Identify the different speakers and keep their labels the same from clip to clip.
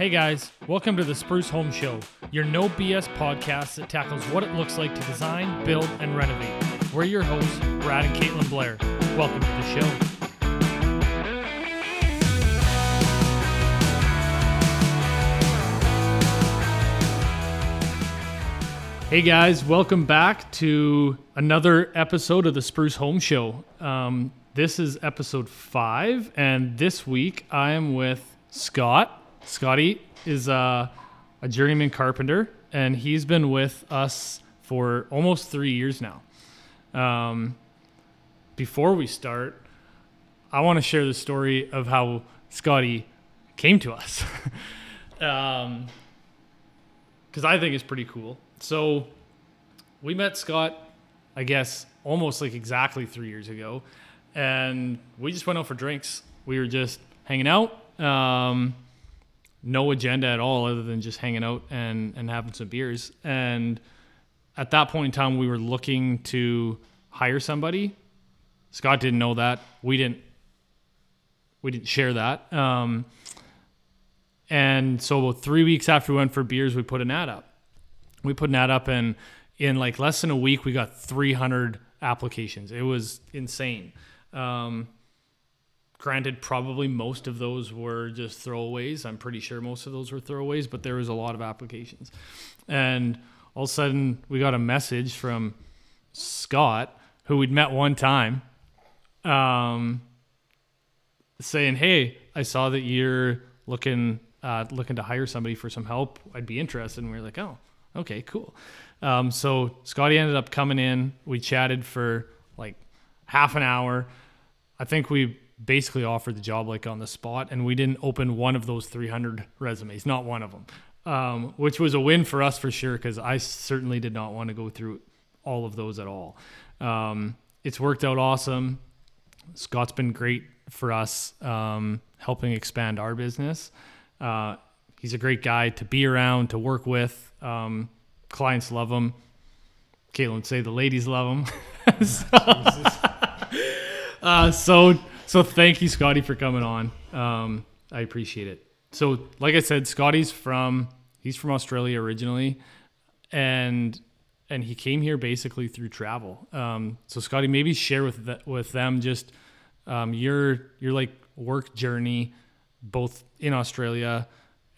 Speaker 1: Hey guys, welcome to the Spruce Home Show, your no BS podcast that tackles what it looks like to design, build, and renovate. We're your hosts, Brad and Caitlin Blair. Welcome to the show. Hey guys, welcome back to another episode of the Spruce Home Show. Um, this is episode five, and this week I am with Scott. Scotty is uh, a journeyman carpenter, and he's been with us for almost three years now. Um, before we start, I want to share the story of how Scotty came to us. um, because I think it's pretty cool. So we met Scott, I guess, almost like exactly three years ago, and we just went out for drinks. We were just hanging out, um, no agenda at all, other than just hanging out and and having some beers. And at that point in time, we were looking to hire somebody. Scott didn't know that. We didn't. We didn't share that. Um, and so about three weeks after we went for beers, we put an ad up. We put an ad up, and in like less than a week, we got 300 applications. It was insane. Um, granted, probably most of those were just throwaways. I'm pretty sure most of those were throwaways, but there was a lot of applications. And all of a sudden, we got a message from Scott, who we'd met one time, um, saying, "Hey, I saw that you're looking uh, looking to hire somebody for some help. I'd be interested." And we were like, "Oh, okay, cool." Um, so Scotty ended up coming in. We chatted for like half an hour. I think we basically offered the job like on the spot, and we didn't open one of those 300 resumes, not one of them, um, which was a win for us for sure because I certainly did not want to go through all of those at all. Um, it's worked out awesome. Scott's been great for us, um, helping expand our business. Uh, he's a great guy to be around, to work with. Um, clients love him. Caitlin say the ladies love him. so, uh, so, so thank you, Scotty, for coming on. Um, I appreciate it. So, like I said, Scotty's from he's from Australia originally, and and he came here basically through travel. Um, so, Scotty, maybe share with the, with them just um, your your like work journey, both in Australia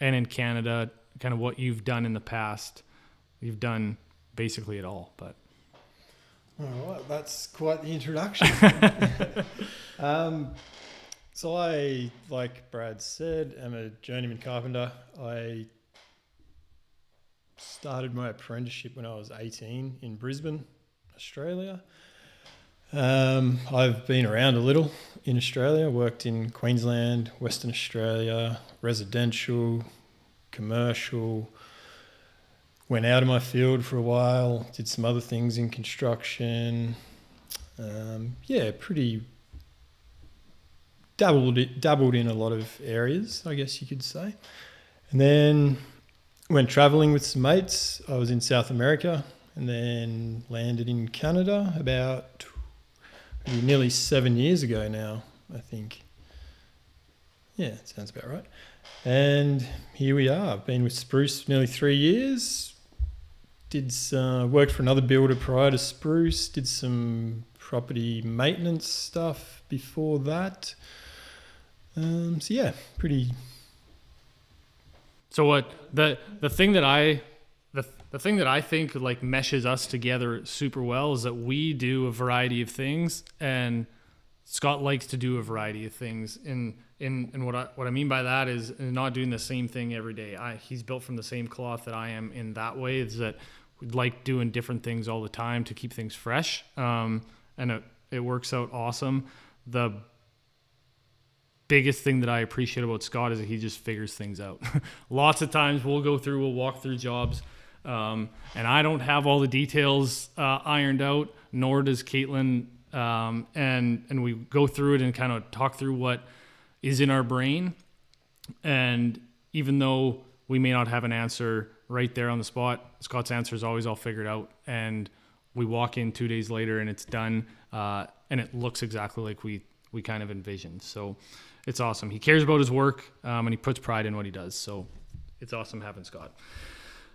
Speaker 1: and in Canada, kind of what you've done in the past. You've done basically it all, but
Speaker 2: All right, that's quite the introduction. um, so I, like Brad said, am a journeyman carpenter. I started my apprenticeship when I was 18 in Brisbane, Australia. Um, I've been around a little in Australia, worked in Queensland, Western Australia, residential, commercial, went out of my field for a while, did some other things in construction. Um, yeah, pretty dabbled dabbled in a lot of areas, I guess you could say. And then went traveling with some mates. I was in South America and then landed in Canada about nearly seven years ago now, I think. Yeah, sounds about right. And here we are. I've been with Spruce nearly three years. Did uh, worked for another builder prior to Spruce. Did some property maintenance stuff before that. Um, so yeah, pretty.
Speaker 1: So what the the thing that I the the thing that I think like meshes us together super well is that we do a variety of things and Scott likes to do a variety of things and in and what I what I mean by that is not doing the same thing every day. I he's built from the same cloth that I am in that way is that like doing different things all the time to keep things fresh. Um, and it, it works out awesome. The biggest thing that I appreciate about Scott is that he just figures things out. Lots of times we'll go through, we'll walk through jobs, um, and I don't have all the details uh, ironed out, nor does Caitlin. Um, and and we go through it and kind of talk through what is in our brain. And even though we may not have an answer right there on the spot, Scott's answer is always all figured out. And we walk in two days later and it's done, uh, and it looks exactly like we we kind of envisioned. So it's awesome. He cares about his work um, and he puts pride in what he does. So it's awesome having Scott.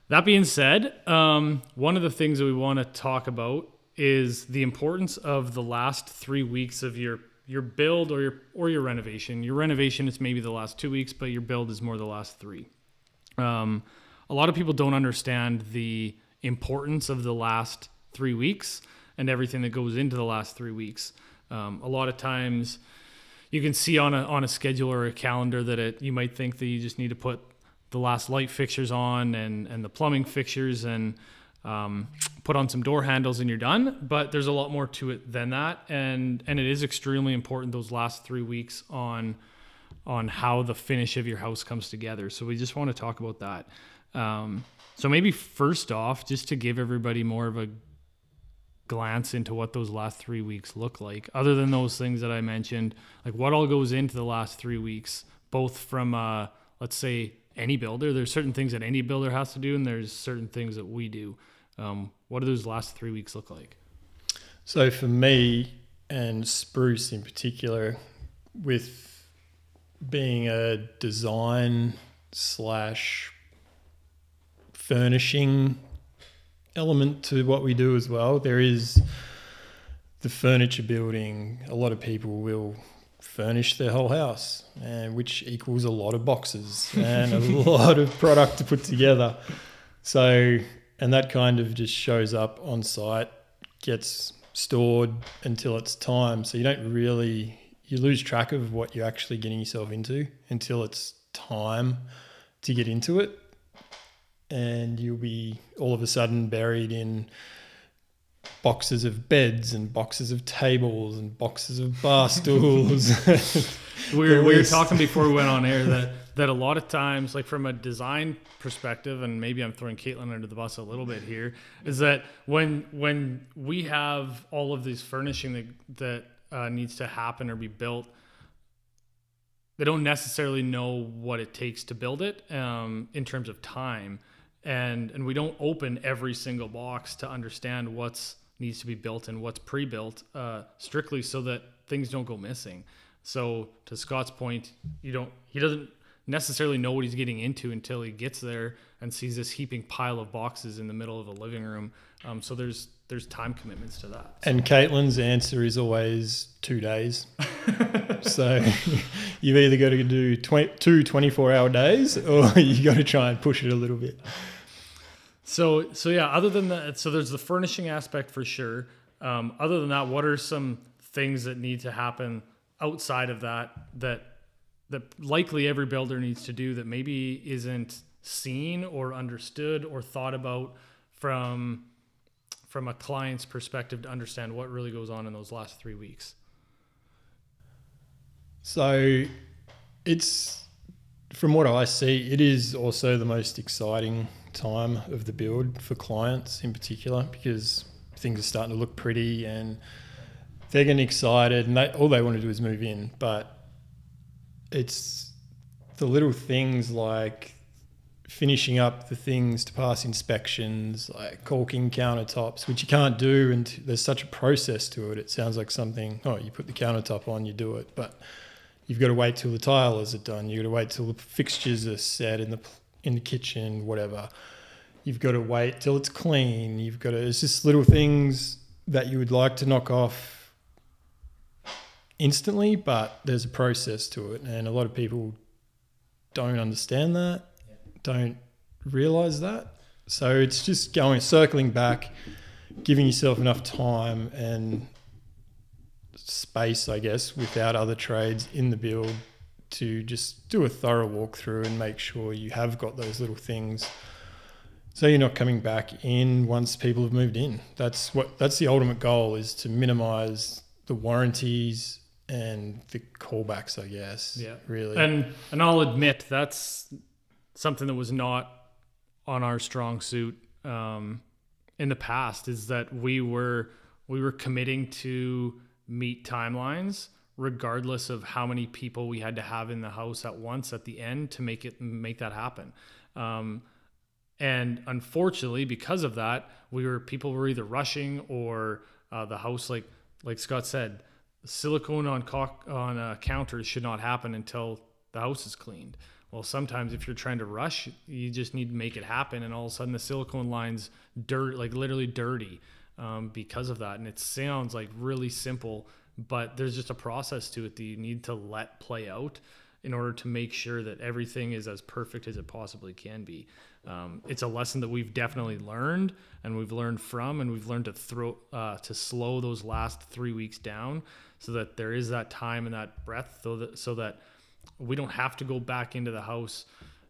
Speaker 1: That being said, um, one of the things that we want to talk about is the importance of the last three weeks of your your build or your or your renovation. Your renovation is maybe the last two weeks, but your build is more the last three. Um, a lot of people don't understand the importance of the last three weeks and everything that goes into the last three weeks. Um, a lot of times, you can see on a on a schedule or a calendar that it you might think that you just need to put the last light fixtures on and and the plumbing fixtures and um, put on some door handles and you're done. But there's a lot more to it than that, and and it is extremely important those last three weeks on on how the finish of your house comes together. So we just want to talk about that. Um, so maybe first off, just to give everybody more of a glance into what those last three weeks look like, other than those things that I mentioned, like what all goes into the last three weeks, both from uh, let's say any builder. There's certain things that any builder has to do, and there's certain things that we do. Um, what do those last three weeks look like?
Speaker 2: So for me and Spruce in particular, with being a design slash furnishing element to what we do as well, there is the furniture building. A lot of people will furnish their whole house, and which equals a lot of boxes and a lot of product to put together. So, and that kind of just shows up on site, gets stored until it's time. So you don't really you lose track of what you're actually getting yourself into until it's time to get into it, and you'll be all of a sudden buried in boxes of beds and boxes of tables and boxes of bar stools.
Speaker 1: we were, we were talking before we went on air that that a lot of times, like from a design perspective, and maybe I'm throwing Caitlin under the bus a little bit here, is that when when we have all of these furnishing that that uh, needs to happen or be built, they don't necessarily know what it takes to build it um, in terms of time and and we don't open every single box to understand what's needs to be built and what's pre-built uh, strictly so that things don't go missing. So to scott's point you don't he doesn't necessarily know what he's getting into until he gets there and sees this heaping pile of boxes in the middle of a living room. Um, so there's there's time commitments to that.
Speaker 2: And caitlin's answer is always two days. So you've either got to do 20, two 24 hour days or you got to try and push it a little bit
Speaker 1: so so yeah, other than that, so there's the furnishing aspect for sure. Um, other than that, what are some things that need to happen outside of that that that likely every builder needs to do that maybe isn't seen or understood or thought about from from a client's perspective to understand what really goes on in those last three weeks?
Speaker 2: So it's from what I see, it is also the most exciting time of the build for clients in particular because things are starting to look pretty and they're getting excited and they, all they want to do is move in. But it's the little things like finishing up the things to pass inspections, like caulking countertops, which you can't do, and there's such a process to it. It sounds like something. Oh, you put the countertop on, you do it, but you've got to wait till the tile is done. You've got to wait till the fixtures are set in the in the kitchen, whatever. You've got to wait till it's clean. You've got to. It's just little things that you would like to knock off instantly, but there's a process to it, and a lot of people don't understand that, don't realize that. So it's just going circling back, giving yourself enough time and space, I guess, without other trades in the build to just do a thorough walkthrough and make sure you have got those little things so you're not coming back in once people have moved in. That's what that's the ultimate goal is to minimize the warranties and the callbacks i guess
Speaker 1: yeah.
Speaker 2: really.
Speaker 1: And and i'll admit that's something that was not on our strong suit um, in the past is that we were we were committing to meet timelines regardless of how many people we had to have in the house at once at the end to make it make that happen. Um, and unfortunately, because of that, we were people were either rushing or uh, the house, like like Scott said, silicone on caulk on uh, counters should not happen until the house is cleaned. Well, sometimes if you're trying to rush, you just need to make it happen, and all of a sudden the silicone line's dirt, like literally dirty, um, because of that. And it sounds like really simple, but there's just a process to it that you need to let play out in order to make sure that everything is as perfect as it possibly can be. Um, it's a lesson that we've definitely learned and we've learned from, and we've learned to throw uh, to slow those last three weeks down so that there is that time and that breath, so that so that we don't have to go back into the house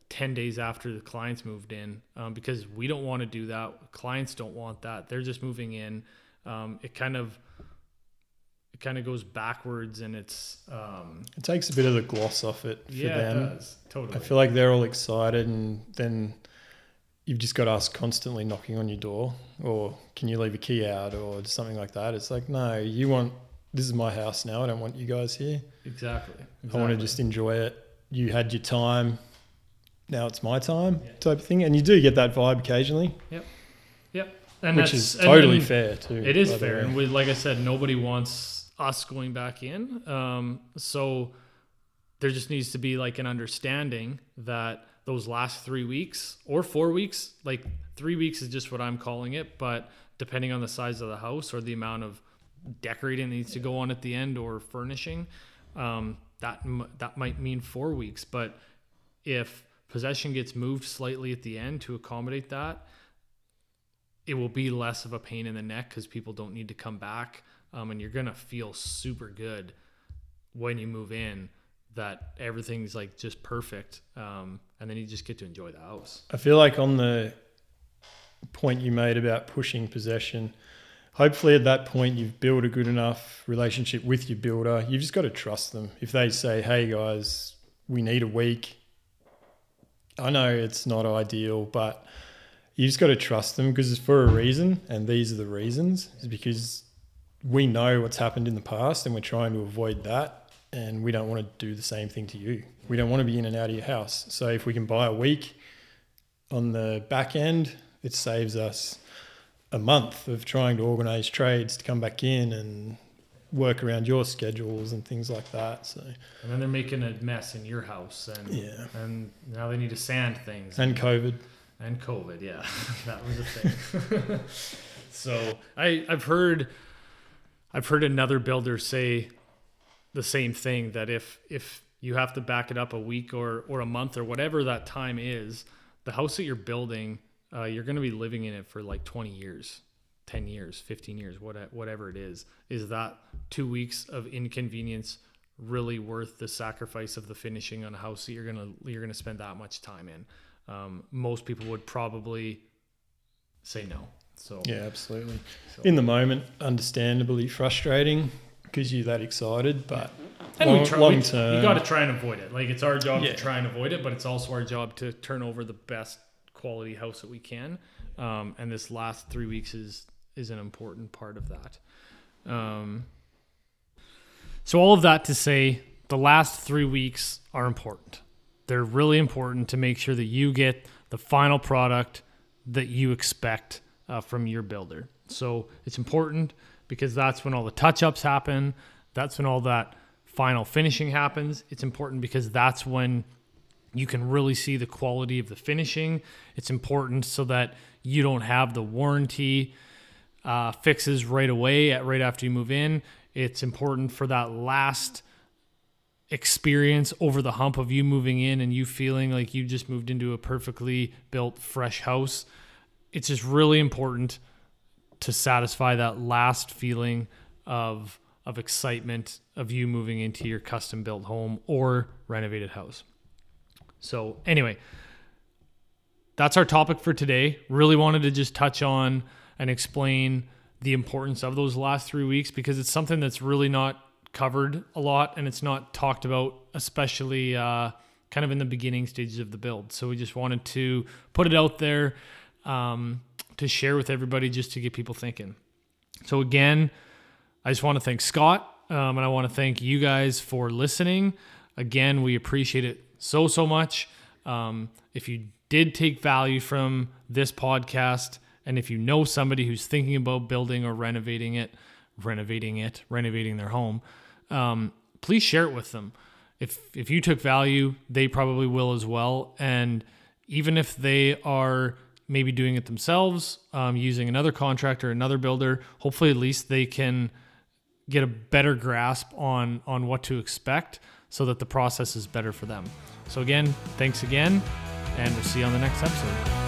Speaker 1: 10 days after the clients moved in um, because we don't want to do that. Clients don't want that. They're just moving in. Um, it kind of it kind of goes backwards and it's um,
Speaker 2: It takes a bit of the gloss off it for
Speaker 1: yeah,
Speaker 2: them.
Speaker 1: it does totally.
Speaker 2: I feel like they're all excited, and then you've just got us constantly knocking on your door, or can you leave a key out, or something like that. It's like, no, you want this is my house now. I don't want you guys here.
Speaker 1: exactly.
Speaker 2: I want to just enjoy it. You had your time. Now it's my time,
Speaker 1: Yeah.
Speaker 2: type of thing. And you do get that vibe occasionally, Yep. Yep.
Speaker 1: and
Speaker 2: which
Speaker 1: that's-
Speaker 2: is totally fair too.
Speaker 1: It is fair, and we, like I said, nobody wants us going back in. Um, so there just needs to be like an understanding that those last three weeks or four weeks, like three weeks is just what I'm calling it, but depending on the size of the house or the amount of decorating that needs to go on at the end or furnishing, um, that that might mean four weeks. But if possession gets moved slightly at the end to accommodate that, it will be less of a pain in the neck because people don't need to come back um, and you're gonna feel super good when you move in that everything's like just perfect um, and then you just get to enjoy the house
Speaker 2: I feel like on the point you made about pushing possession, hopefully at that point you've built a good enough relationship with your builder. You've just got to trust them. If they say, "Hey guys, we need a week," I know it's not ideal, but you just got to trust them because it's for a reason, and these are the reasons. Is because we know what's happened in the past, and we're trying to avoid that, and we don't want to do the same thing to you. We don't want to be in and out of your house. So if we can buy a week on the back end, it saves us a month of trying to organize trades to come back in and work around your schedules and things like that. So
Speaker 1: and then they're making a mess in your house and
Speaker 2: yeah,
Speaker 1: and now they need to sand things
Speaker 2: and COVID.
Speaker 1: And COVID. Yeah, that was a thing. so I I've heard I've heard another builder say the same thing that if if you have to back it up a week or or a month or whatever that time is, the house that you're building, uh, you're going to be living in it for like 20 years. 10 years, 15 years, what, whatever it is, is that two weeks of inconvenience really worth the sacrifice of the finishing on a house that you're gonna you're gonna spend that much time in? Um, most people would probably say no. So
Speaker 2: Yeah, absolutely.
Speaker 1: so-
Speaker 2: In the moment, understandably frustrating because you're that excited, but
Speaker 1: and
Speaker 2: long,
Speaker 1: we try,
Speaker 2: long
Speaker 1: we,
Speaker 2: term,
Speaker 1: you got to try and avoid it. Like it's our job
Speaker 2: Yeah.
Speaker 1: to try and avoid it, but it's also our job to turn over the best quality house that we can. Um, and this last three weeks is is an important part of that. Um, so all of that to say, the last three weeks are important. They're really important to make sure that you get the final product that you expect uh, from your builder. So it's important because that's when all the touch ups happen. That's when all that final finishing happens. It's important because that's when you can really see the quality of the finishing. It's important so that you don't have the warranty uh, fixes right away, at, right after you move in. It's important for that last experience over the hump of you moving in and you feeling like you just moved into a perfectly built, fresh house. It's just really important to satisfy that last feeling of of excitement of you moving into your custom built home or renovated house. So, anyway, that's our topic for today. Really wanted to just touch on and explain the importance of those last three weeks because it's something that's really not covered a lot and it's not talked about, especially uh, kind of in the beginning stages of the build. So, we just wanted to put it out there um, to share with everybody just to get people thinking. So, again, I just want to thank Scott um, and I want to thank you guys for listening. Again, we appreciate it so, so much. Um, if you did take value from this podcast, and if you know somebody who's thinking about building or renovating it, renovating it, renovating their home, um, please share it with them. if if you took value, they probably will as well. And even if they are maybe doing it themselves, um, using another contractor, another builder, hopefully at least they can get a better grasp on on what to expect so that the process is better for them. So again, thanks again, and we'll see you on the next episode.